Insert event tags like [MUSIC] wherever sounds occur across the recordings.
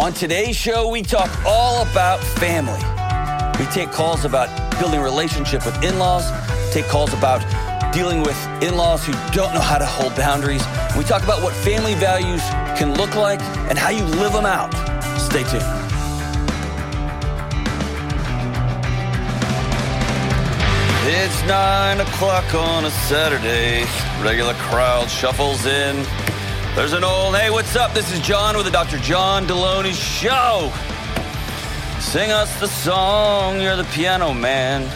On today's show, we talk all about family. We take calls about building relationship with in laws, take calls about dealing with in laws who don't know how to hold boundaries. We talk about what family values can look like and how you live them out. Stay tuned. It's nine o'clock on a Saturday. Regular crowd shuffles in. There's an old, hey, what's up? This is John with the Dr. John Delony Show. Sing us the song, you're the piano man.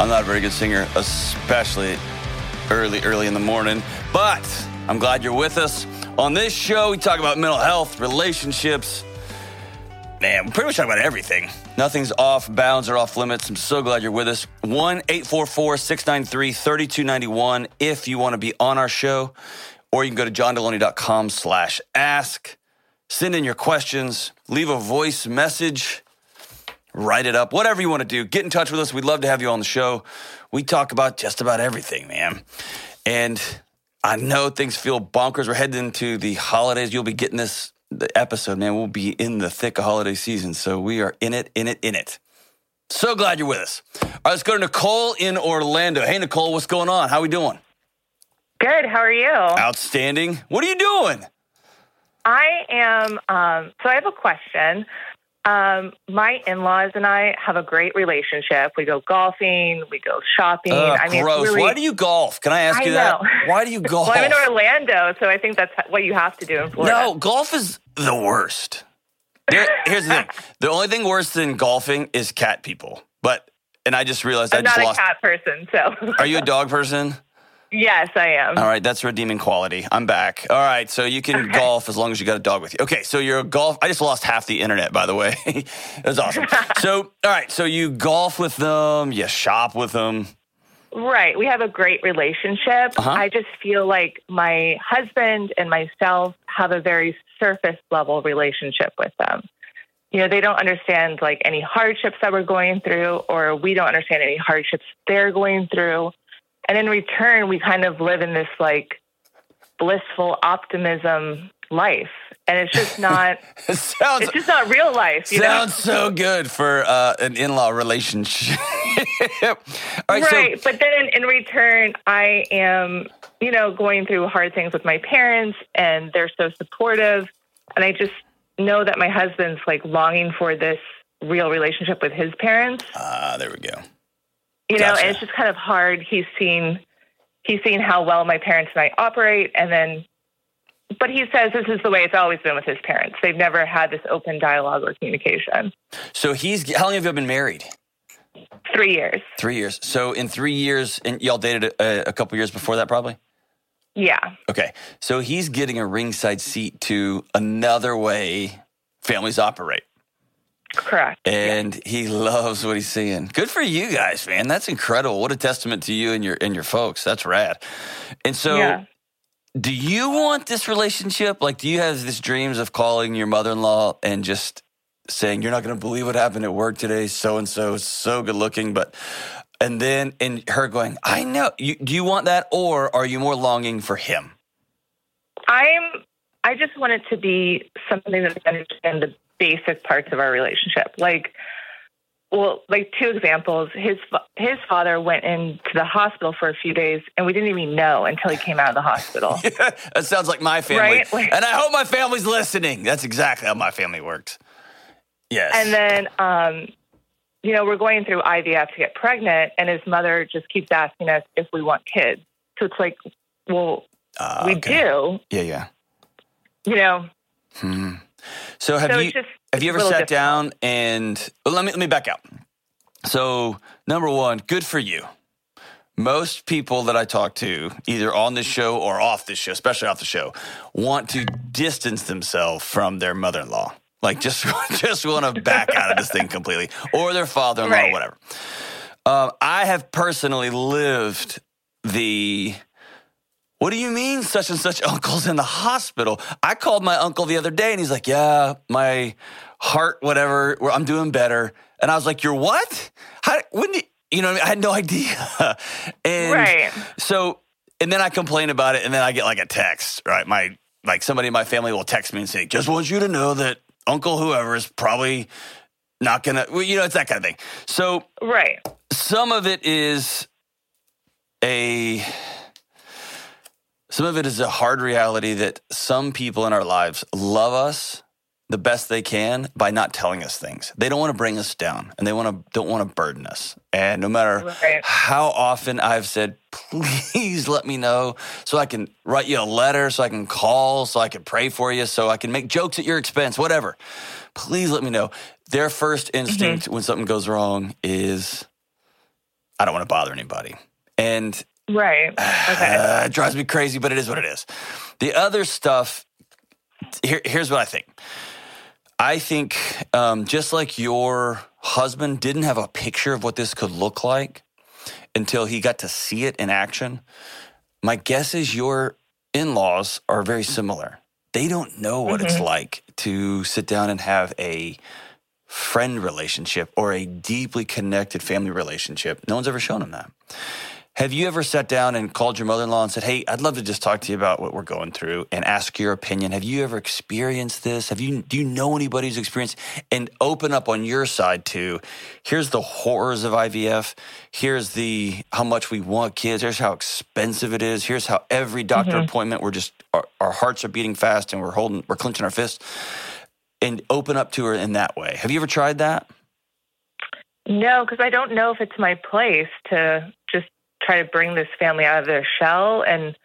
I'm not a very good singer, especially early, early in the morning, but I'm glad you're with us. On this show, we talk about mental health, relationships. Man, we pretty much talk about everything. Nothing's off bounds or off limits. I'm so glad you're with us. 1 844 693 3291 if you want to be on our show or you can go to johndelony.com slash ask. Send in your questions, leave a voice message, write it up, whatever you want to do. Get in touch with us. We'd love to have you on the show. We talk about just about everything, man. And I know things feel bonkers. We're heading into the holidays. You'll be getting this the episode, man. We'll be in the thick of holiday season. So we are in it, in it, in it. So glad you're with us. All right, let's go to Nicole in Orlando. Hey, Nicole, what's going on? How are we doing? Good. How are you? Outstanding. What are you doing? I am. Um, so I have a question. Um, my in-laws and I have a great relationship. We go golfing. We go shopping. Ugh, I mean, gross. really, Why do you golf? Can I ask I you that? [LAUGHS] Why do you golf? well, I'm in Orlando, so I think that's what you have to do in Florida. no, golf is the worst. Here- here's the thing: [LAUGHS] the only thing worse than golfing is cat people. But and I just realized I I'm just not a cat person, so. Are you a dog person? [LAUGHS] yes, I am. All right, that's redeeming quality. I'm back. All right, so you can golf as long as you got a dog with you. Okay, so you're a golf. I just lost half the internet, by the way. [LAUGHS] It was awesome. [LAUGHS] so, all right, so you golf with them, you shop with them. Right. We have a great relationship. Uh-huh. I just feel like my husband and myself have a very surface level relationship with them. You know, they don't understand like any hardships that we're going through, or we don't understand any hardships they're going through. And in return, we kind of live in this like blissful optimism life. And it's just [LAUGHS] not, It sounds it's just not real life. You know? sounds so good for uh, an in-law relationship. [LAUGHS] right, right. so but then in, in return, I am, you know, going through hard things with my parents and they're so supportive. And I just know that my husband's like longing for this real relationship with his parents, ah, there we go. You know, Gotcha. and it's just kind of hard. He's seen, he's seen how well my parents and I operate. And then, but he says this is the way it's always been with his parents. They've never had this open dialogue or communication. So he's how long have you been married? Three years. Three years. So in three years, and y'all dated a, a couple years before that, probably. Yeah. Okay, so he's getting a ringside seat to another way families operate, Correct. and he loves what he's seeing. Good for you guys, man. That's incredible. What a testament to you and your and your folks. That's rad. And so, yeah. do you want this relationship? Like, do you have this dreams of calling your mother-in-law and just saying, "You're not going to believe what happened at work today. So and so so good looking," but and then and her going, "I know." You, do you want that, or are you more longing for him? I'm. I just want it to be something that I understand the basic parts of our relationship. Like, well, like two examples. His his father went into the hospital for a few days, and we didn't even know until he came out of the hospital. [LAUGHS] that sounds like my family. Right? Like- and I hope my family's listening. That's exactly how my family works. Yes. and then, um, you know, we're going through IVF to get pregnant, and his mother just keeps asking us if we want kids. So it's like, well, Ah, we okay. do. Yeah, yeah. You know, Hmm. So have so you just have you ever sat difficult. down and well, let me let me back out. So number one, good for you. Most people that I talk to, either on this show or off this show, especially off the show, want to distance themselves from their mother-in-law. Like just [LAUGHS] just want to back out of this thing completely, or their father-in-law, or whatever. Um, I have personally lived the. What do you mean, such and such [LAUGHS] uncle's in the hospital? I called my uncle the other day, and he's like, "Yeah, my heart, whatever. I'm doing better." And I was like, "You're what? How? When? You, you know, I, mean? I had no [LAUGHS] idea." and Right. so, and then I complain about it, and then I get like a text, right? My like somebody in my family will text me and say, "Just want you to know that Uncle whoever is probably not gonna. Well, you know, it's that kind of thing. So Right. some of it is a some of it is a hard reality that some people in our lives love us the best they can by not telling us things. They don't want to bring us down and they want to don't want to burden us. And no matter Right. how often I've said, please let me know so I can write you a letter, so I can call, so I can pray for you, so I can make jokes at your expense, whatever. Please let me know. Their first mm-hmm. instinct when something goes wrong is I don't want to bother anybody. And Right. [SIGHS] Okay. uh, it drives me crazy, but it is what it is. The other stuff, here, here's what I think. I think um, just like your husband didn't have a picture of what this could look like until he got to see it in action, my guess is your in laws are very similar. They don't know what it's like to sit down and have a friend relationship or a deeply connected family relationship. No one's ever shown them that. Have you ever sat down and called your mother in law and said, Hey, I'd love to just talk to you about what we're going through and ask your opinion? Have you ever experienced this? Have you do you know anybody who's experienced and open up on your side too? Here's the horrors of IVF. Here's the how much we want kids. Here's how expensive it is. Here's how every doctor mm-hmm. appointment we're just our, our hearts are beating fast and we're holding we're clenching our fists. And open up to her in that way. Have you ever tried that? No, because I don't know if it's my place to try to bring this family out of their shell. And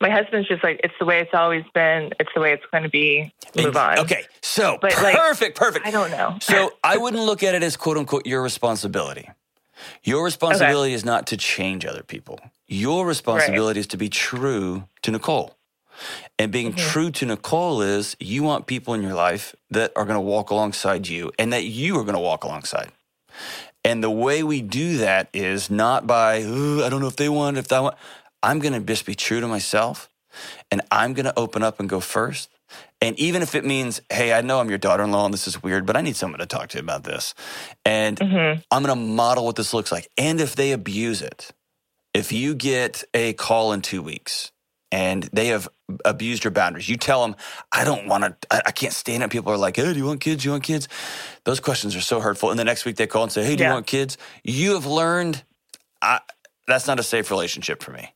my husband's just like, it's the way it's always been. It's the way it's going to be. Move on. Okay, so But, like, perfect, perfect. I don't know. So I wouldn't look at it as quote unquote your responsibility. Your responsibility is not to change other people. Your responsibility is to be true to Nicole. And being mm-hmm. true to Nicole is you want people in your life that are going to walk alongside you and that you are going to walk alongside. And the way we do that is not by, I don't know if they want, if they want. I'm going to just be true to myself and I'm going to open up and go first. And even if it means, hey, I know I'm your daughter in law and this is weird, but I need someone to talk to about this. And Mm-hmm. I'm going to model what this looks like. And if they abuse it, if you get a call in two weeks and they have abused your boundaries, you tell them, I don't want to, I, I can't stand it. People are like, hey, do you want kids? Do you want kids? Those questions are so hurtful. And the next week they call and say, hey, do you want kids? You have learned I, that's not a safe relationship for me.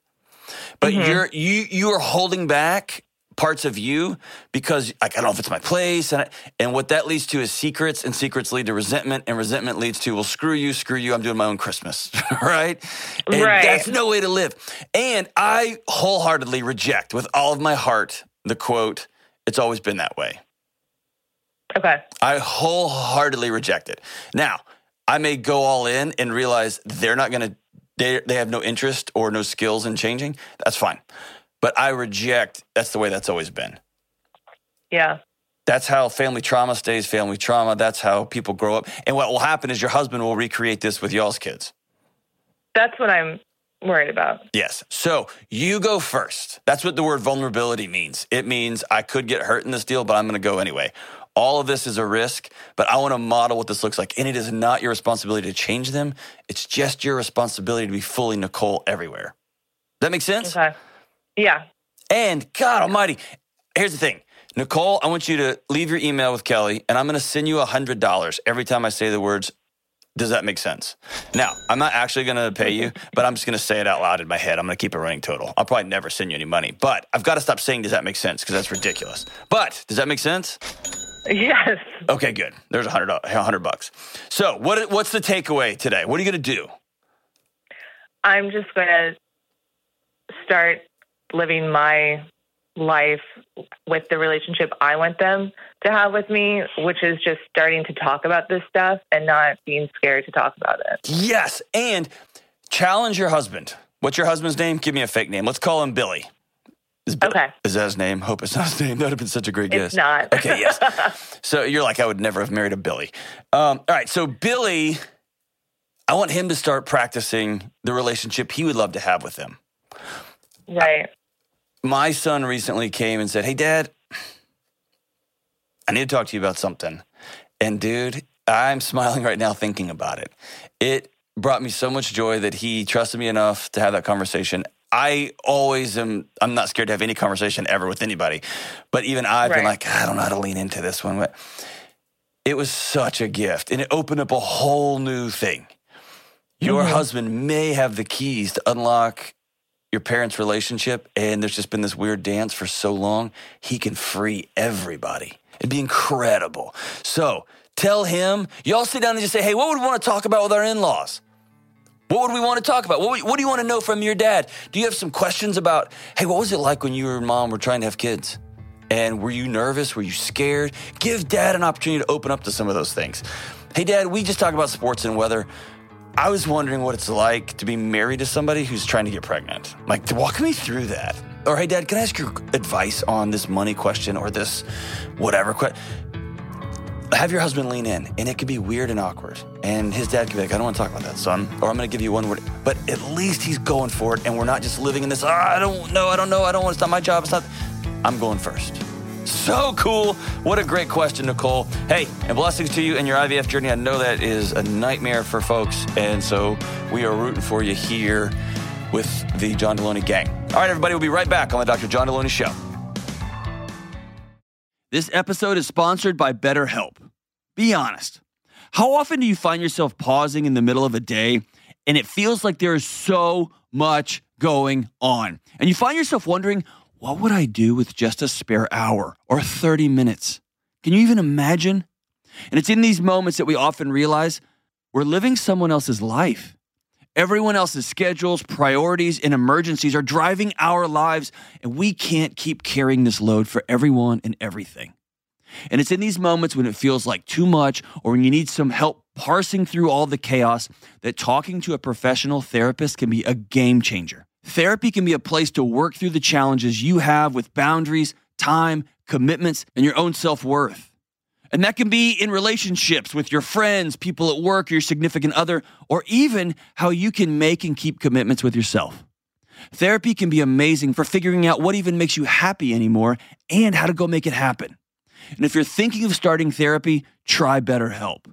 But mm-hmm. you're you you are holding back parts of you because like, I don't know if it's my place and I, and what that leads to is secrets and secrets lead to resentment and resentment leads to well screw you screw you I'm doing my own Christmas [LAUGHS] right and Right. that's no way to live and I wholeheartedly reject with all of my heart the quote it's always been that way Okay. I wholeheartedly reject it. Now, I may go all in and realize they're not going to, they, they have no interest or no skills in changing. That's fine. But I reject, that's the way that's always been. Yeah. That's how family trauma stays family trauma. That's how people grow up. And what will happen is your husband will recreate this with y'all's kids. That's what I'm worried about. Yes. So you go first. That's what the word vulnerability means. It means I could get hurt in this deal, but I'm going to go anyway. All of this is a risk, but I want to model what this looks like. And it is not your responsibility to change them. It's just your responsibility to be fully Nicole everywhere. That makes sense? Okay. Yeah. And God Almighty, here's the thing. Nicole, I want you to leave your email with Kelly, and I'm going to send you $100 every time I say the words, does that make sense? Now, I'm not actually going to pay you, [LAUGHS] but I'm just going to say it out loud in my head. I'm going to keep a running total. I'll probably never send you any money, but I've got to stop saying, does that make sense? Because that's ridiculous. But does that make sense? Yes. Okay, good. There's a hundred, a hundred bucks. So, what, what's the takeaway today? What are you going to do? I'm just going to start living my life with the relationship I want them to have with me, which is just starting to talk about this stuff and not being scared to talk about it. Yes, and challenge your husband. What's your husband's name? Give me a fake name. Let's call him Billy. Is, Okay. Is that his name? Hope it's not his name. [LAUGHS] That would have been such a great guess. It's not. Okay, yes. [LAUGHS] so you're like, I would never have married a Billy. Um, all right, so Billy, I want him to start practicing the relationship he would love to have with them. right. My son recently came and said, Hey, Dad, I need to talk to you about something. And dude, I'm smiling right now thinking about it. It brought me so much joy that he trusted me enough to have that conversation. I always am, I'm not scared to have any conversation ever with anybody. But even I've been like, I don't know how to lean into this one. But it was such a gift and it opened up a whole new thing. Your Mhm. husband may have the keys to unlock your parents' relationship, and there's just been this weird dance for so long. He can free everybody. It'd be incredible. So tell him, y'all sit down and just say, hey, what would we want to talk about with our in laws? What would we want to talk about? What, what do you want to know from your dad? Do you have some questions about, hey, what was it like when you and mom were trying to have kids? And were you nervous? Were you scared? Give dad an opportunity to open up to some of those things. Hey, dad, we just talked about sports and weather. I was wondering what it's like to be married to somebody who's trying to get pregnant. Like, walk me through that. Or, hey, dad, can I ask your advice on this money question or this whatever question? have your husband lean in, and it could be weird and awkward. And his dad could be like, I don't want to talk about that, son. Or I'm going to give you one word. But at least he's going for it, and we're not just living in this, "Ah, I don't know, I don't know, I don't want to stop my job. It's not, I'm going first. So cool. What a great question, Nicole. Hey, and blessings to you and your IVF journey. I know that is a nightmare for folks. And so we are rooting for you here with the John Delony gang. All right, everybody, we'll be right back on the Dr. John Delony Show. This episode is sponsored by BetterHelp. Be honest. How often do you find yourself pausing in the middle of a day and it feels like there is so much going on? And you find yourself wondering, what would I do with just a spare hour or 30 minutes? Can you even imagine? And it's in these moments that we often realize we're living someone else's life. Everyone else's schedules, priorities, and emergencies are driving our lives, and we can't keep carrying this load for everyone and everything. And it's in these moments when it feels like too much or when you need some help parsing through all the chaos that talking to a professional therapist can be a game changer. Therapy can be a place to work through the challenges you have with boundaries, time, commitments, and your own self worth. And that can be in relationships with your friends, people at work, your significant other, or even how you can make and keep commitments with yourself. Therapy can be amazing for figuring out what even makes you happy anymore and how to go make it happen. And if you're thinking of starting therapy, try BetterHelp.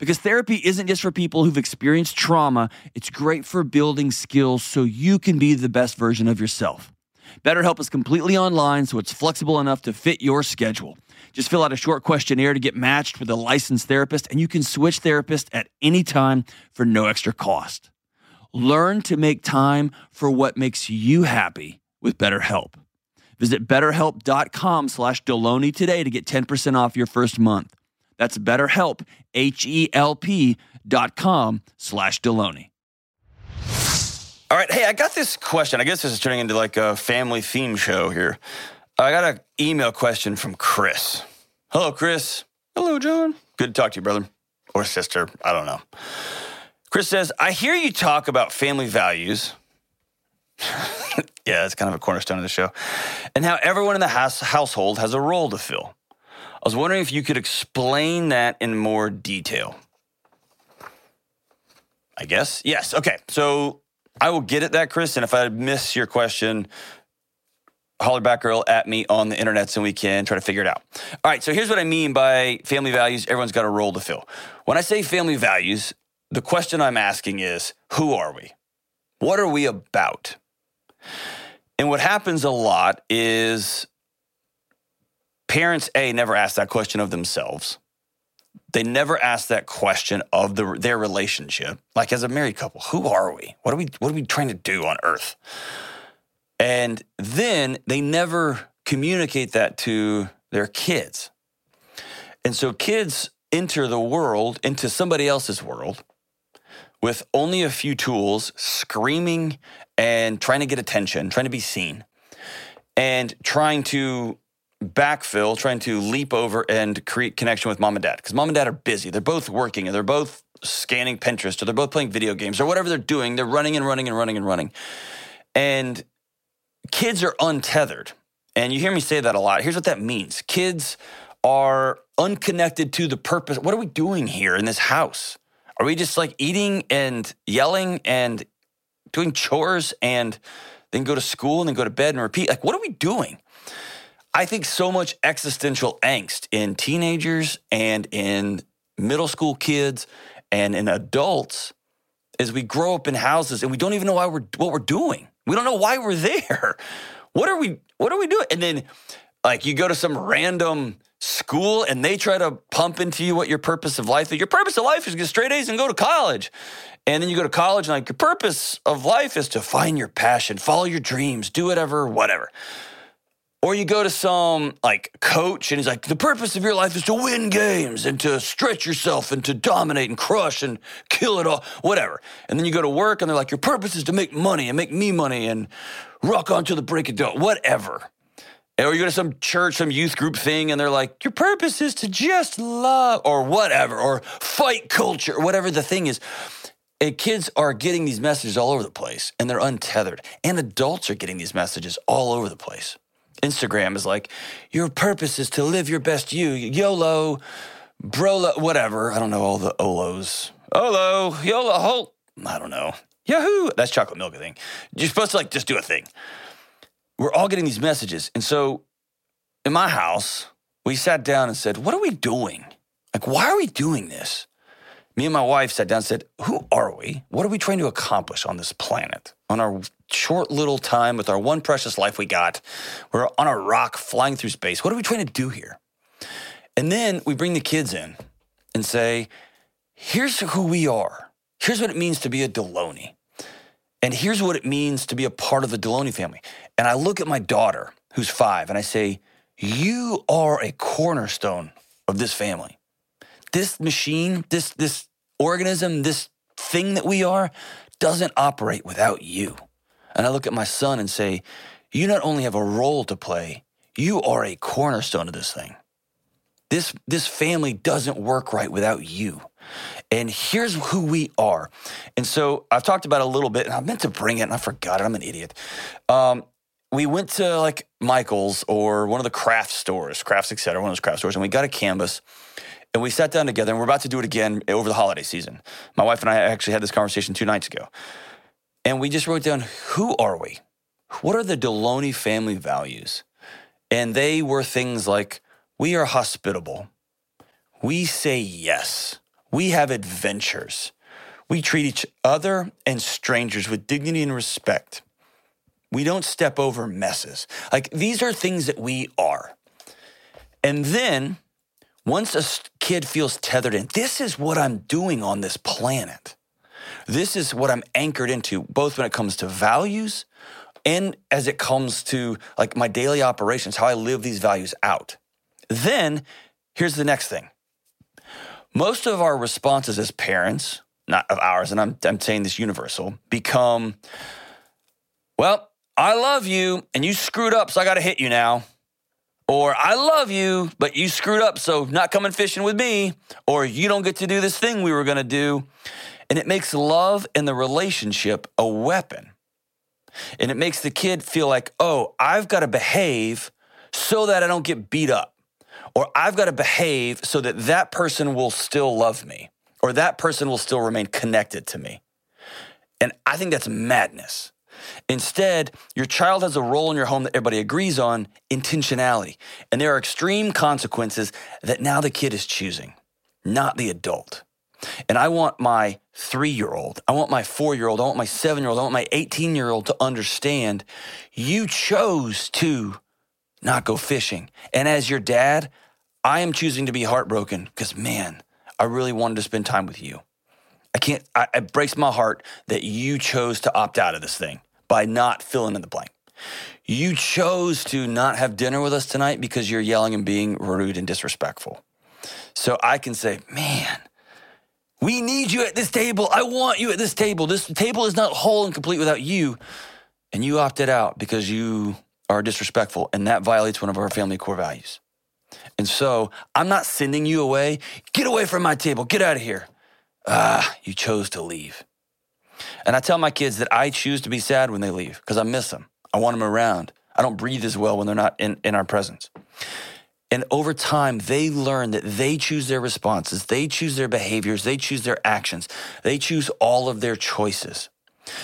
Because therapy isn't just for people who've experienced trauma, it's great for building skills so you can be the best version of yourself. BetterHelp is completely online, so it's flexible enough to fit your schedule. Just fill out a short questionnaire to get matched with a licensed therapist, and you can switch therapists at any time for no extra cost. Learn to make time for what makes you happy with BetterHelp. Visit betterhelp.com slash Delony today to get 10% off your first month. That's betterhelp, H-E-L-P dot com slash Delony. All right. Hey, I got this question. I guess this is turning into like a family theme show here. I got an email question from Chris. Hello, Chris. Hello, John. Good to talk to you, brother or sister. I don't know. Chris says, I hear you talk about family values. [LAUGHS] yeah, it's kind of a cornerstone of the show. And how everyone in the house, household has a role to fill. I was wondering if you could explain that in more detail. I guess. Yes. Okay. So I will get at that, Chris. And if I miss your question, holler back girl at me on the internet so we can try to figure it out. All right. So here's what I mean by family values. Everyone's got a role to fill. When I say family values, the question I'm asking is who are we? What are we about? And what happens a lot is parents, A, never ask that question of themselves. They never ask that question of the, their relationship. Like as a married couple, who are we? What are we what are we trying to do on earth? And then they never communicate that to their kids. And so kids enter the world, into somebody else's world, with only a few tools, screaming and trying to get attention, trying to be seen, and trying to backfill, trying to leap over and create connection with mom and dad. Because mom and dad are busy. They're both working and they're both scanning Pinterest or they're both playing video games or whatever they're doing. They're running and running and running and running. And kids are untethered. And you hear me say that a lot. Here's what that means kids are unconnected to the purpose. What are we doing here in this house? Are we just like eating and yelling and doing chores and then go to school and then go to bed and repeat? Like, what are we doing? I think so much existential angst in teenagers and in middle school kids and in adults as we grow up in houses and we don't even know why we're what we're doing. We don't know why we're there. [LAUGHS] What are we what are we doing? And then like you go to some random school and they try to pump into you what your purpose of life is. Your purpose of life is to get straight A's and go to college. And then you go to college and like your purpose of life is to find your passion, follow your dreams, do whatever, whatever. Or you go to some like coach and he's like, the purpose of your life is to win games and to stretch yourself and to dominate and crush and kill it all, whatever. And then you go to work and they're like, your purpose is to make money and make me money and rock on to the break of dawn, whatever. Or you go to some church, some youth group thing, and they're like, your purpose is to just love or whatever, or fight culture, or whatever the thing is. And kids are getting these messages all over the place and they're untethered. And adults are getting these messages all over the place. Instagram is like, your purpose is to live your best you, YOLO, Brolo, whatever. I don't know all the Olos. Olo, YOLO, Holt. I don't know. Yahoo! That's chocolate milk, I think. You're supposed to like just do a thing. We're all getting these messages. And so in my house, we sat down and said, What are we doing? Like, why are we doing this? Me and my wife sat down and said, Who are we? What are we trying to accomplish on this planet? On our short little time with our one precious life we got, we're on a rock flying through space. What are we trying to do here? And then we bring the kids in and say, Here's who we are. Here's what it means to be a Delony. And here's what it means to be a part of the Delony family. And I look at my daughter, who's five, and I say, You are a cornerstone of this family. This machine, this, this organism, this thing that we are, doesn't operate without you. And I look at my son and say, You not only have a role to play, you are a cornerstone of this thing. This, this family doesn't work right without you. And here's who we are. And so I've talked about a little bit, and I meant to bring it, and I forgot it. I'm an idiot. Um, we went to like Michael's or one of the craft stores, crafts, etc., one of those craft stores, and we got a canvas. And we sat down together, and we're about to do it again over the holiday season. My wife and I actually had this conversation two nights ago. And we just wrote down who are we? What are the Delony family values? And they were things like we are hospitable, we say yes, we have adventures, we treat each other and strangers with dignity and respect. We don't step over messes. Like these are things that we are. And then once a kid feels tethered in, this is what I'm doing on this planet. This is what I'm anchored into, both when it comes to values and as it comes to like my daily operations, how I live these values out. Then here's the next thing. Most of our responses as parents, not of ours, and I'm, I'm saying this universal, become, well, I love you and you screwed up, so I got to hit you now. Or I love you, but you screwed up, so not coming fishing with me. Or you don't get to do this thing we were to do. And it makes love and the relationship a weapon. And it makes the kid feel like, oh, I've got to behave so that I don't get beat up. Or I've got to behave so that that person will still love me. Or that person will still remain connected to me. And I think that's madness. Instead, your child has a role in your home that everybody agrees on intentionality. And there are extreme consequences that now the kid is choosing, not the adult. And I want my three year old, I want my four year old, I want my seven year old, I want my 18 year old to understand you chose to not go fishing. And as your dad, I am choosing to be heartbroken because, man, I really wanted to spend time with you. I can't, I, it breaks my heart that you chose to opt out of this thing by not filling in the blank. You chose to not have dinner with us tonight because you're yelling and being rude and disrespectful. So I can say, man, we need you at this table. I want you at this table. This table is not whole and complete without you. And you opted out because you are disrespectful, and that violates one of our family core values. And so I'm not sending you away. Get away from my table. Get out of here. Ah, you chose to leave. And I tell my kids that I choose to be sad when they leave because I miss them. I want them around. I don't breathe as well when they're not in, in our presence. And over time, they learn that they choose their responses, they choose their behaviors, they choose their actions, they choose all of their choices.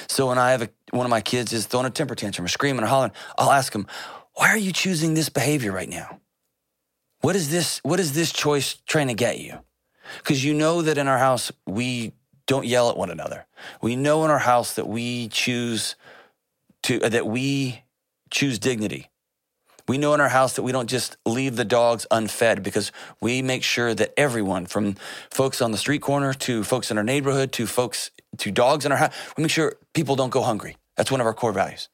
So when I have a, one of my kids is throwing a temper tantrum or screaming or hollering, I'll ask them, "Why are you choosing this behavior right now? What is this? What is this choice trying to get you?" Because you know that in our house we don't yell at one another. We know in our house that we choose to uh, that we choose dignity. We know in our house that we don't just leave the dogs unfed because we make sure that everyone, from folks on the street corner to folks in our neighborhood to folks to dogs in our house, we make sure people don't go hungry. That's one of our core values.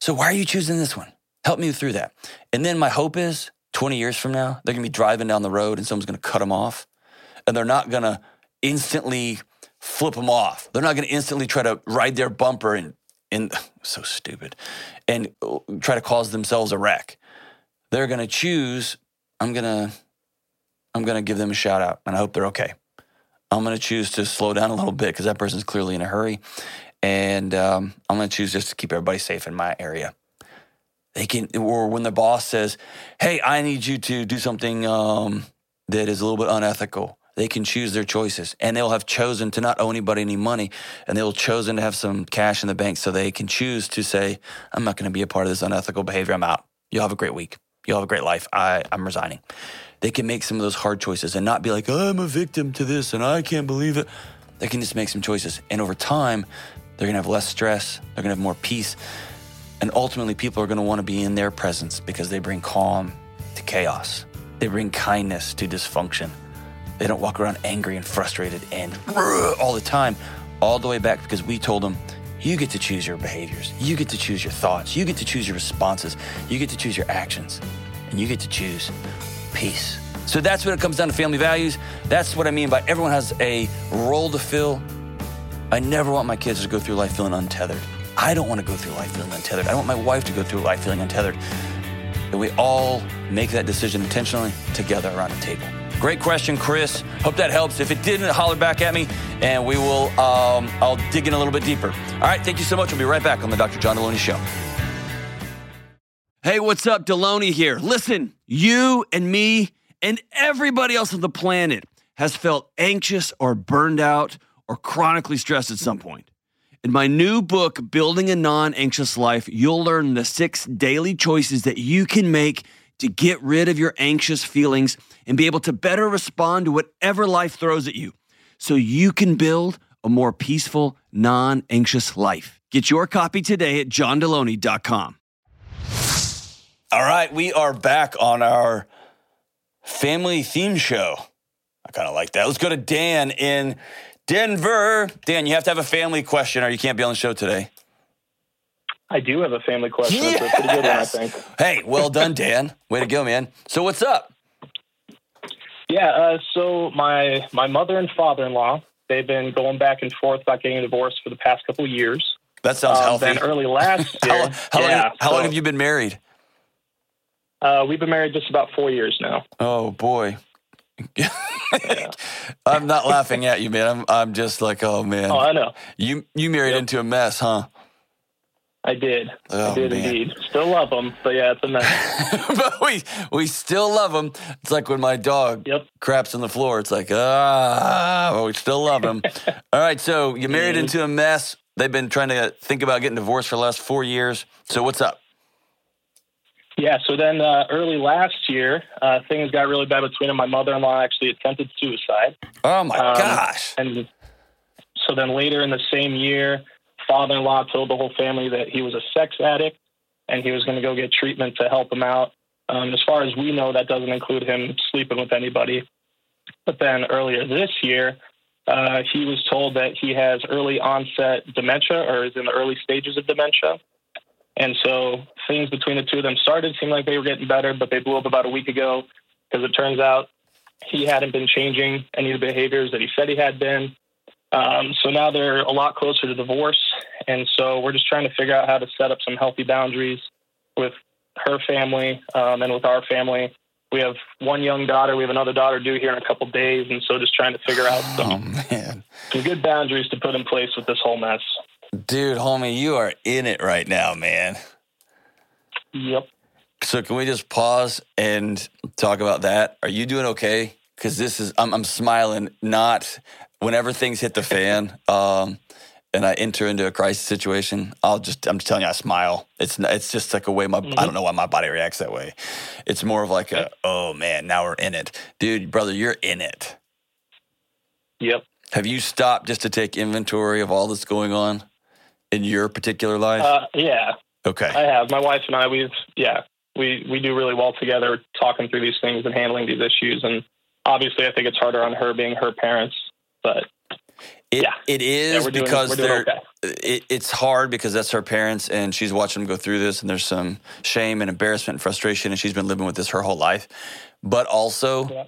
So why are you choosing this one? Help me through that. And then my hope is 20 years from now, they're gonna be driving down the road and someone's gonna cut them off. And they're not gonna instantly flip them off. They're not gonna instantly try to ride their bumper and, and [SIGHS] so stupid, and try to cause themselves a wreck. They're gonna choose, I'm gonna, I'm gonna give them a shout out and I hope they're okay. I'm gonna choose to slow down a little bit because that person's clearly in a hurry. And um, I'm gonna choose just to keep everybody safe in my area they can or when the boss says hey i need you to do something um, that is a little bit unethical they can choose their choices. And they'll have chosen to not owe anybody any money and they'll chosen to have some cash in the bank so they can choose to say i'm not going to be a part of this unethical behavior. I'm out. You'll have a great week. You'll have a great life. I, i'm resigning. They can make some of those hard choices and not be like i'm a victim to this and i can't believe it. They can just make some choices. And over time they're going to have less stress. They're going to have more peace. And ultimately, people are going to want to be in their presence because they bring calm to chaos. They bring kindness to dysfunction. They don't walk around angry and frustrated and all the time, all the way back because we told them, you get to choose your behaviors. You get to choose your thoughts. You get to choose your responses. You get to choose your actions. And you get to choose peace. So that's when it comes down to family values. That's what I mean by everyone has a role to fill. I never want my kids to go through life feeling untethered. I don't want to go through life feeling untethered. I don't want my wife to go through life feeling untethered. And we all make that decision intentionally together around a table. Great question, Chris. Hope that helps. If it didn't, holler back at me and we will, um, I'll dig in a little bit deeper. All right, thank you so much. We'll be right back on the Dr. John Delony Show. Hey, what's up? Delony here. Listen, you and me and everybody else on the planet has felt anxious or burned out or chronically stressed at some point. In my new book, Building a Non Anxious Life, you'll learn the six daily choices that you can make to get rid of your anxious feelings and be able to better respond to whatever life throws at you so you can build a more peaceful, non anxious life. Get your copy today at johndelony.com. All right, we are back on our family theme show. I kind of like that. Let's go to Dan in Denver. Dan, you have to have a family question or you can't be on the show today. I do have a family question. Yes! It's a pretty good one, I think. Hey, well done, Dan. Way to go, man. So what's up? Yeah, uh, so my my mother and father-in-law, they've been going back and forth about getting a divorce for the past couple of years. That sounds um, healthy. Then early last [LAUGHS] year. how, how, yeah, long, how so, long have you been married? Uh, we've been married just about four years now. Oh boy. [LAUGHS] I'm not laughing at you, man. I'm I'm just like, oh man. Oh, I know. You you married yep. into a mess, huh? I did. Oh, I did man. indeed. Still love them, but yeah, it's a mess. [LAUGHS] but we we still love them. It's like when my dog yep. craps on the floor. It's like ah, but we still love him. [LAUGHS] All right, so you married into a mess. They've been trying to think about getting divorced for the last four years. So what's up? Yeah, so then uh, early last year, uh, things got really bad between them. My mother in law actually attempted suicide. Oh my um, gosh. And so then later in the same year, father in law told the whole family that he was a sex addict and he was going to go get treatment to help him out. Um, as far as we know, that doesn't include him sleeping with anybody. But then earlier this year, uh, he was told that he has early onset dementia or is in the early stages of dementia. And so things between the two of them started, seemed like they were getting better, but they blew up about a week ago because it turns out he hadn't been changing any of the behaviors that he said he had been. Um, so now they're a lot closer to divorce. And so we're just trying to figure out how to set up some healthy boundaries with her family um, and with our family. We have one young daughter. We have another daughter due here in a couple days. And so just trying to figure out some, oh, some good boundaries to put in place with this whole mess. Dude, homie, you are in it right now, man. Yep. So can we just pause and talk about that? Are you doing okay? Because this is I'm, I'm, smiling. Not whenever things hit the fan, um, and I enter into a crisis situation. I'll just I'm just telling you, I smile. It's it's just like a way my mm-hmm. I don't know why my body reacts that way. It's more of like a oh man, now we're in it, dude, brother, you're in it. Yep. Have you stopped just to take inventory of all that's going on? in your particular life? Uh, yeah. Okay. I have. My wife and I, we've, yeah, we we do really well together, talking through these things and handling these issues. And obviously, I think it's harder on her being her parents, but It, Yeah. it is yeah, doing, because they're. okay. It, it's hard because that's her parents, and she's watching them go through this, and there's some shame and embarrassment and frustration, and she's been living with this her whole life. But also, Yeah.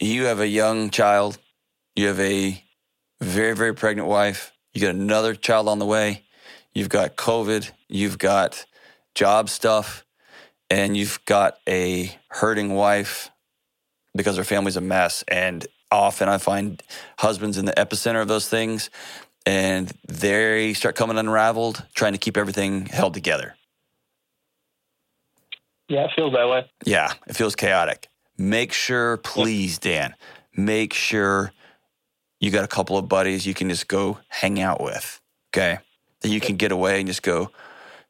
you have a young child, you have a very very pregnant wife, you got another child on the way, you've got COVID, you've got job stuff, and you've got a hurting wife because her family's a mess. And often I find husbands in the epicenter of those things, and they start coming unraveled, trying to keep everything held together. Yeah, it feels that way. Yeah, it feels chaotic. Make sure, please, Dan, make sure you got a couple of buddies you can just go hang out with. Okay. That you can get away and just go,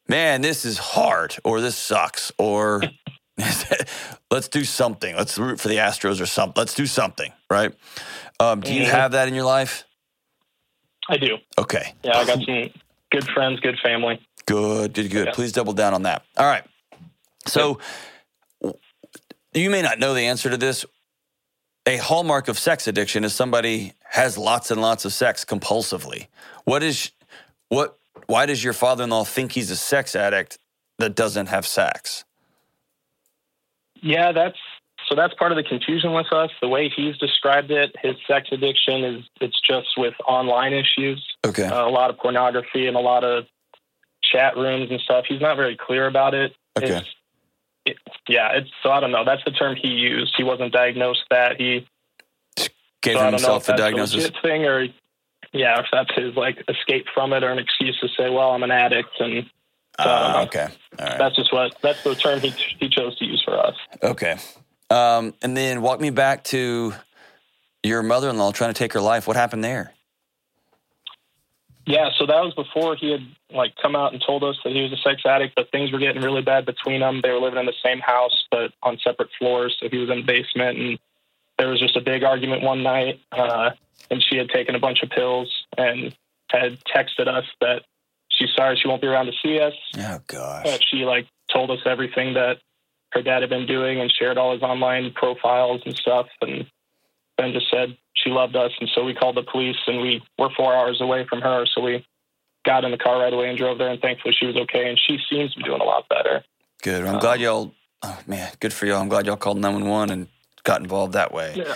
man, this is hard, or this sucks, or [LAUGHS] [LAUGHS] let's do something. Let's root for the Astros or something. Let's do something, right? Um, do you Mhm. have that in your life? I do. Okay. Yeah, I got some good friends, good family. Good, good, good. Yeah. Please double down on that. All right. So you may not know the answer to this. A hallmark of sex addiction is somebody has lots and lots of sex compulsively. What is what why does your father-in-law think he's a sex addict that doesn't have sex? Yeah, that's so that's part of the confusion with us. The way he's described it, his sex addiction is it's just with online issues, Okay. uh, a lot of pornography and a lot of chat rooms and stuff. He's not very clear about it. Okay. It's, it, yeah, it's so I don't know. That's the term he used. He wasn't diagnosed that. He Gave so I don't know if himself the diagnosis. thing or yeah, if that's his like escape from it or an excuse to say, well, I'm an addict, and so I don't know. okay. All right. that's just what that's the term he he chose to use for us. Okay. Um, and then walk me back to your mother-in-law trying to take her life. What happened there? Yeah, so that was before he had like come out and told us that he was a sex addict, but things were getting really bad between them. They were living in the same house but on separate floors, so he was in the basement and there was just a big argument one night, uh, and she had taken a bunch of pills and had texted us that sorry she won't be around to see us. Oh gosh. But she like told us everything that her dad had been doing and shared all his online profiles and stuff and then just said she loved us and so we called the police and we were four hours away from her so we got in the car right away and drove there and thankfully she was okay and she seems to be doing a lot better Good. I'm glad y'all. Oh man, good for y'all. I'm glad y'all called 911 and got involved that way. yeah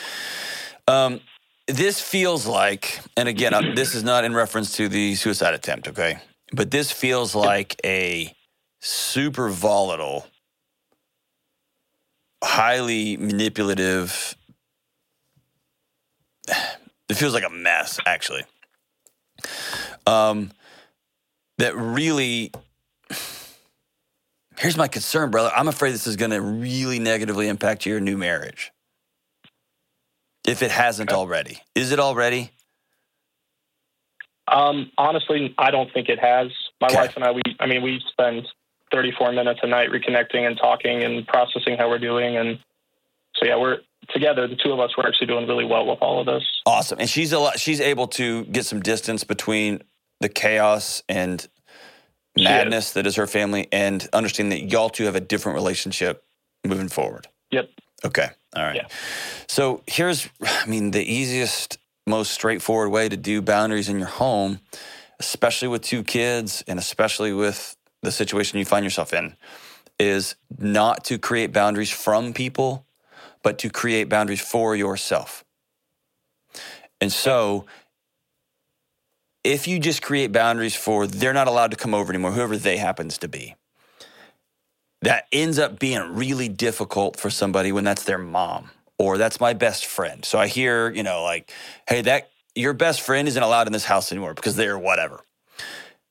Um, this feels like, and again, this is not in reference to the suicide attempt, okay? But this feels like a super volatile, highly manipulative. [SIGHS] It feels like a mess, actually. Um, that really. [SIGHS] Here's my concern, brother. I'm afraid this is going to really negatively impact your new marriage if it hasn't already. Is it already? Um honestly i don't think it has my Okay. wife and i we i mean we spend 34 minutes a night reconnecting and talking and processing how we're doing and so yeah we're together the two of us we're actually doing really well with all of this Awesome. And she's a lot, she's able to get some distance between the chaos and madness that is her family and understand that y'all two have a different relationship moving forward. yep Okay. All right. Yeah. So here's, I mean, the easiest, most straightforward way to do boundaries in your home, especially with two kids and especially with the situation you find yourself in, is not to create boundaries from people, but to create boundaries for yourself. And so if you just create boundaries for they're not allowed to come over anymore, whoever they happens to be, that ends up being really difficult for somebody when that's their mom or that's my best friend. So I hear, you know, like, hey, that your best friend isn't allowed in this house anymore because they're whatever.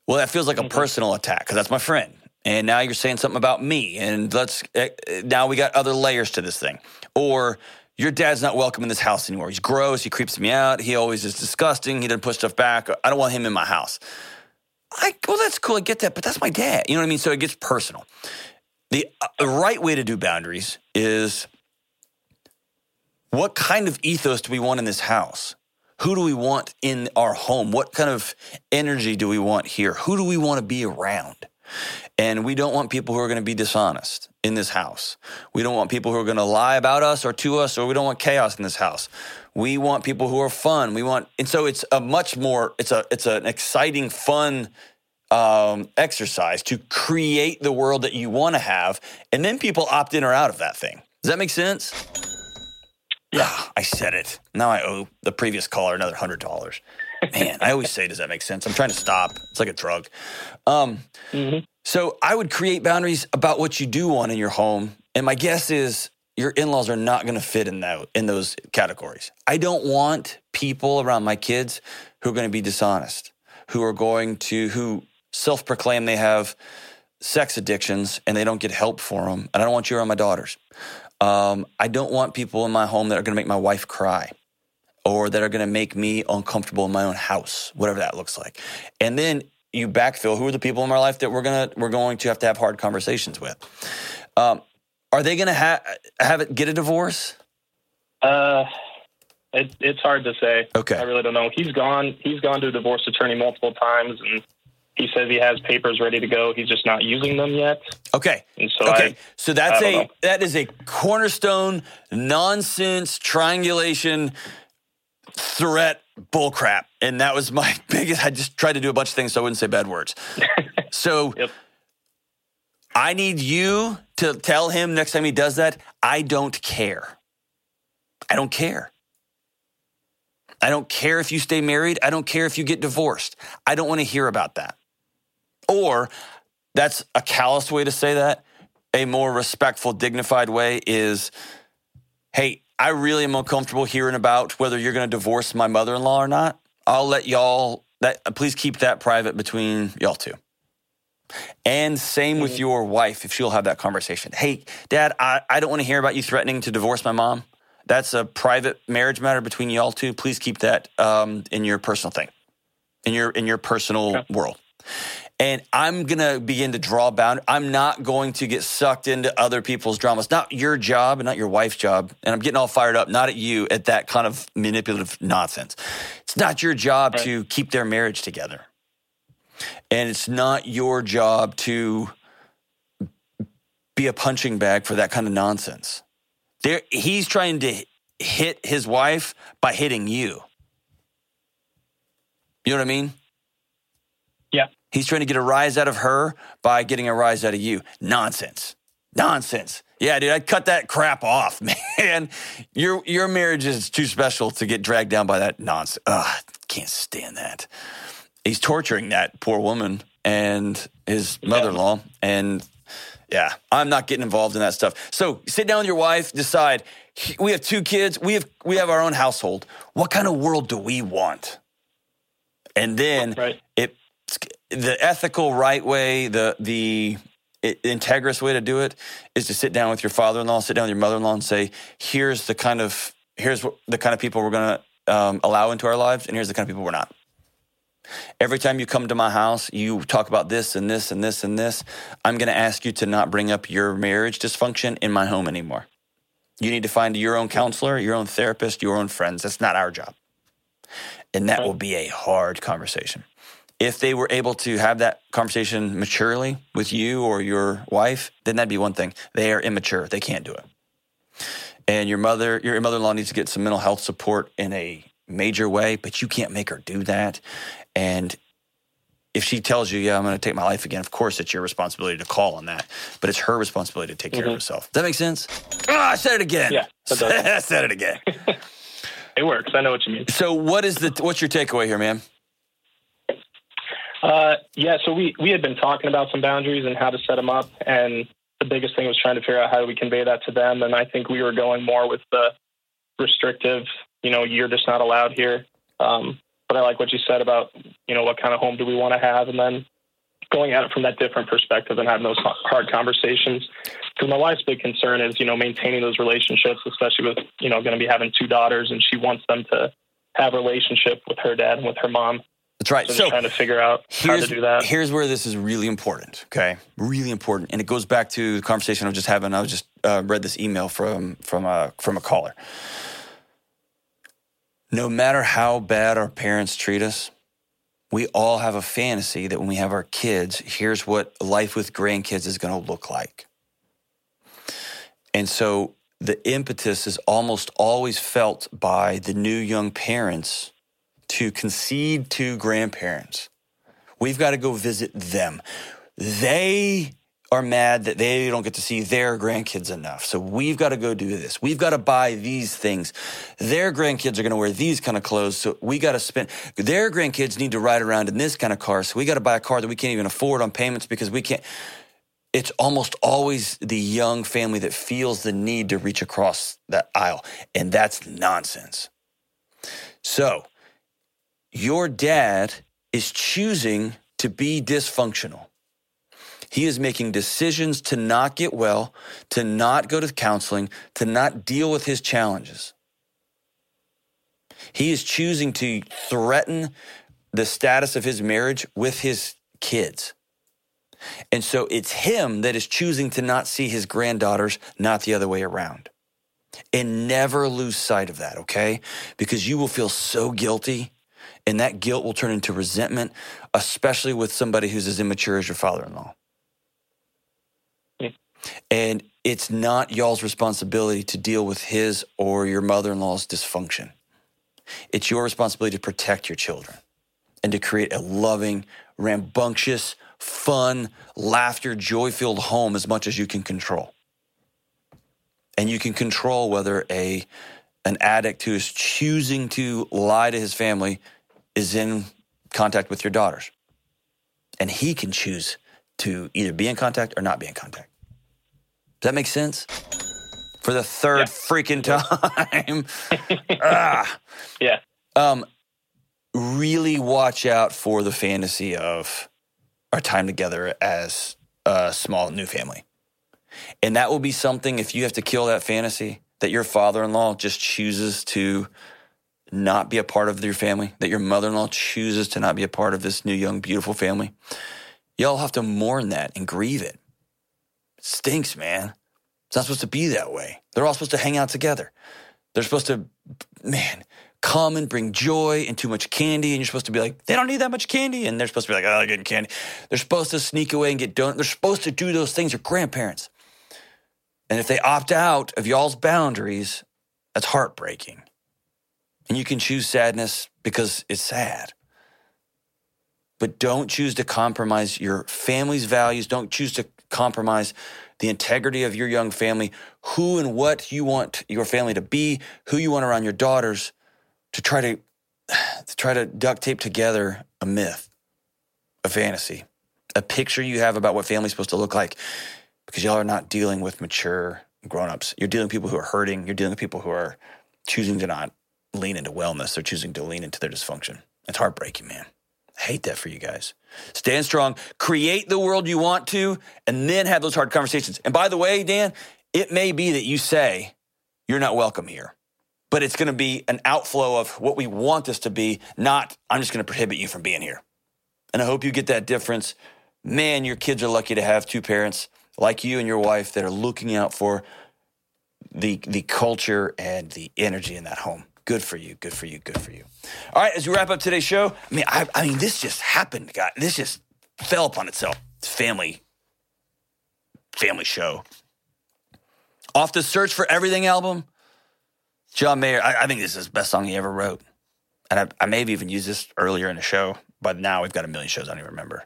Well, that feels like a personal attack because that's my friend. And now you're saying something about me. And let's, eh, eh, now we got other layers to this thing. Or your dad's not welcome in this house anymore. He's gross. He creeps me out. He always is disgusting. He doesn't put stuff back. I don't want him in my house. I, well, that's cool. I get that. But that's my dad. You know what I mean? So it gets personal. The, uh, the right way to do boundaries is what kind of ethos do we want in this house? Who do we want in our home? What kind of energy do we want here? Who do we want to be around? And we don't want people who are going to be dishonest in this house. We don't want people who are going to lie about us or to us, or we don't want chaos in this house. We want people who are fun. We want, and so it's a much more, it's a, it's an exciting, fun um, exercise to create the world that you want to have, and then people opt in or out of that thing. Does that make sense? Yeah, [SIGHS] I said it. Now I owe the previous caller another hundred dollars. Man, I always say, does that make sense? I'm trying to stop. It's like a drug. Um, hmm so I would create boundaries about what you do want in your home, and my guess is your in-laws are not going to fit in that in those categories. I don't want people around my kids who are going to be dishonest, who are going to who self-proclaim they have sex addictions and they don't get help for them. And I don't want you around my daughters. Um, I don't want people in my home that are going to make my wife cry or that are going to make me uncomfortable in my own house, whatever that looks like. And then you backfill who are the people in my life that we're gonna we're going to have to have hard conversations with. Um, are they going to ha- have it get a divorce? Uh, it, it's hard to say. Okay. I really don't know. He's gone. He's gone to a divorce attorney multiple times, and he says he has papers ready to go. He's just not using them yet. Okay. And so okay. I, so that's a know. that is a cornerstone nonsense triangulation threat bullcrap. And that was my [LAUGHS] biggest I just tried to do a bunch of things so I wouldn't say bad words. [LAUGHS] so Yep. I need you to tell him next time he does that, I don't care. I don't care. I don't care if you stay married. I don't care if you get divorced. I don't want to hear about that. Or that's a callous way to say that. A more respectful, dignified way is hey, I really am uncomfortable hearing about whether you're going to divorce my mother in law or not. I'll let y'all, that, please keep that private between y'all two. And same with your wife, if she'll have that conversation. Hey, dad, I, I don't want to hear about you threatening to divorce my mom. That's a private marriage matter between y'all two. Please keep that um, in your personal thing, in your in your personal Okay. world. And I'm gonna begin to draw bound. I'm not going to get sucked into other people's dramas. Not your job and not your wife's job. And I'm getting all fired up, not at you, at that kind of manipulative nonsense. It's not your job Right. to keep their marriage together. And it's not your job to be a punching bag for that kind of nonsense. There, he's trying to hit his wife by hitting you. You know what I mean? He's trying to get a rise out of her by getting a rise out of you. Nonsense. Nonsense. Yeah, dude, I'd cut that crap off, [LAUGHS] man. Your your marriage is too special to get dragged down by that nonsense. Ugh, can't stand that. He's torturing that poor woman and his mother-in-law, and yeah, I'm not getting involved in that stuff. So sit down with your wife, decide. We have two kids. We have we have our own household. What kind of world do we want? And then Right. it the ethical right way, the the integrous way to do it is to sit down with your father-in-law, sit down with your mother-in-law, and say, "Here's the kind of here's what, the kind of people we're going to um, allow into our lives, and here's the kind of people we're not." Every time you come to my house, you talk about this and this and this and this. I'm going to ask you to not bring up your marriage dysfunction in my home anymore. You need to find your own counselor, your own therapist, your own friends. That's not our job. And that will be a hard conversation. If they were able to have that conversation maturely with you or your wife, then that'd be one thing. They are immature. They can't do it. And your mother, your mother-in-law needs to get some mental health support in a major way, but you can't make her do that. And if she tells you, "Yeah, I'm going to take my life again," of course it's your responsibility to call on that. But it's her responsibility to take care of Mhm. herself. Does that make sense? Ah, I said it again. Yeah. [LAUGHS] I said it again. [LAUGHS] It works. I know what you mean. So, what is the what's your takeaway here, man? Uh, yeah, so we, we had been talking about some boundaries and how to set them up. And the biggest thing was trying to figure out how do we convey that to them. And I think we were going more with the restrictive, you know, you're just not allowed here. Um, but I like what you said about, you know, what kind of home do we want to have? And then going at it from that different perspective and having those hard conversations. Because my wife's big concern is, you know, maintaining those relationships, especially with, you know, going to be having two daughters and she wants them to have a relationship with her dad and with her mom. That's right. So, So, trying to figure out how to here's, do that. here's where this is really important. Okay, really important, and it goes back to the conversation I was just having. I was just uh, read this email from from a from a caller. No matter how bad our parents treat us, we all have a fantasy that when we have our kids, here's what life with grandkids is going to look like. And so the impetus is almost always felt by the new young parents to concede to grandparents. We've got to go visit them. They are mad that they don't get to see their grandkids enough. So we've got to go do this. We've got to buy these things. Their grandkids are going to wear these kind of clothes. So we got to spend, their grandkids need to ride around in this kind of car. So we got to buy a car that we can't even afford on payments because we can't. It's almost always the young family that feels the need to reach across that aisle. And that's nonsense. So your dad is choosing to be dysfunctional he is making decisions to not get well, to not go to counseling, to not deal with his challenges. He is choosing to threaten the status of his marriage with his kids. And so it's him that is choosing to not see his granddaughters, not the other way around. And never lose sight of that, okay? Because you will feel so guilty, and that guilt will turn into resentment, especially with somebody who's as immature as your father in law. And it's not y'all's responsibility to deal with his or your mother in law's dysfunction. It's your responsibility to protect your children and to create a loving, rambunctious, fun, laughter, joy filled home as much as you can control. And you can control whether a an addict who is choosing to lie to his family is in contact with your daughters. And he can choose to either be in contact or not be in contact. Does that make sense? For the third yeah. freaking time. [LAUGHS] ah. Yeah. Um, really watch out for the fantasy of our time together as a small new family. And that will be something if you have to kill that fantasy that your father in law just chooses to not be a part of your family, that your mother in law chooses to not be a part of this new, young, beautiful family. Y'all have to mourn that and grieve it. It stinks, man. It's not supposed to be that way. They're all supposed to hang out together. They're supposed to, man, come and bring joy and too much candy. And you're supposed to be like, they don't need that much candy. And they're supposed to be like, oh, getting candy. They're supposed to sneak away and get donuts. They're supposed to do those things. They're grandparents. And if they opt out of y'all's boundaries, that's heartbreaking. And you can choose sadness because it's sad but don't choose to compromise your family's values. Don't choose to compromise the integrity of your young family, who and what you want your family to be, who you want around your daughters, to try to, [SIGHS] to try to duct tape together a myth, a fantasy, a picture you have about what family's supposed to look like, because y'all are not dealing with mature grown-ups. You're dealing with people who are hurting. You're dealing with people who are choosing to not lean into wellness. They're choosing to lean into their dysfunction. It's heartbreaking, man. I hate that for you guys. Stand strong, create the world you want to, and then have those hard conversations. And by the way, Dan, it may be that you say you're not welcome here, but it's going to be an outflow of what we want this to be, not I'm just going to prohibit you from being here. And I hope you get that difference. Man, your kids are lucky to have two parents like you and your wife that are looking out for the the culture and the energy in that home. Good for you. Good for you. Good for you. All right, as we wrap up today's show, I mean, I, I mean, this just happened, God. This just fell upon itself. Family, family show. Off the Search for Everything album, John Mayer. I, I think this is the best song he ever wrote. And I, I may have even used this earlier in the show, but now we've got a million shows I don't even remember.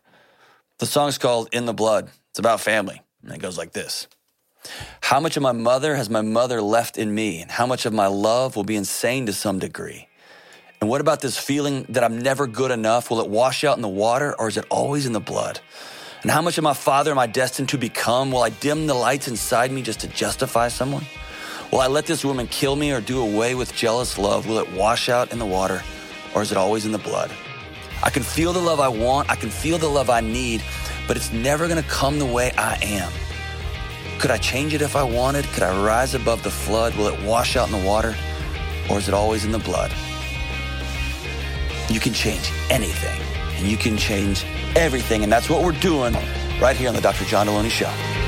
The song's called In the Blood. It's about family. And it goes like this. How much of my mother has my mother left in me? And how much of my love will be insane to some degree? And what about this feeling that I'm never good enough? Will it wash out in the water or is it always in the blood? And how much of my father am I destined to become? Will I dim the lights inside me just to justify someone? Will I let this woman kill me or do away with jealous love? Will it wash out in the water or is it always in the blood? I can feel the love I want, I can feel the love I need, but it's never gonna come the way I am. Could I change it if I wanted? Could I rise above the flood? Will it wash out in the water? Or is it always in the blood? You can change anything, and you can change everything. And that's what we're doing right here on the Dr. John Delony Show.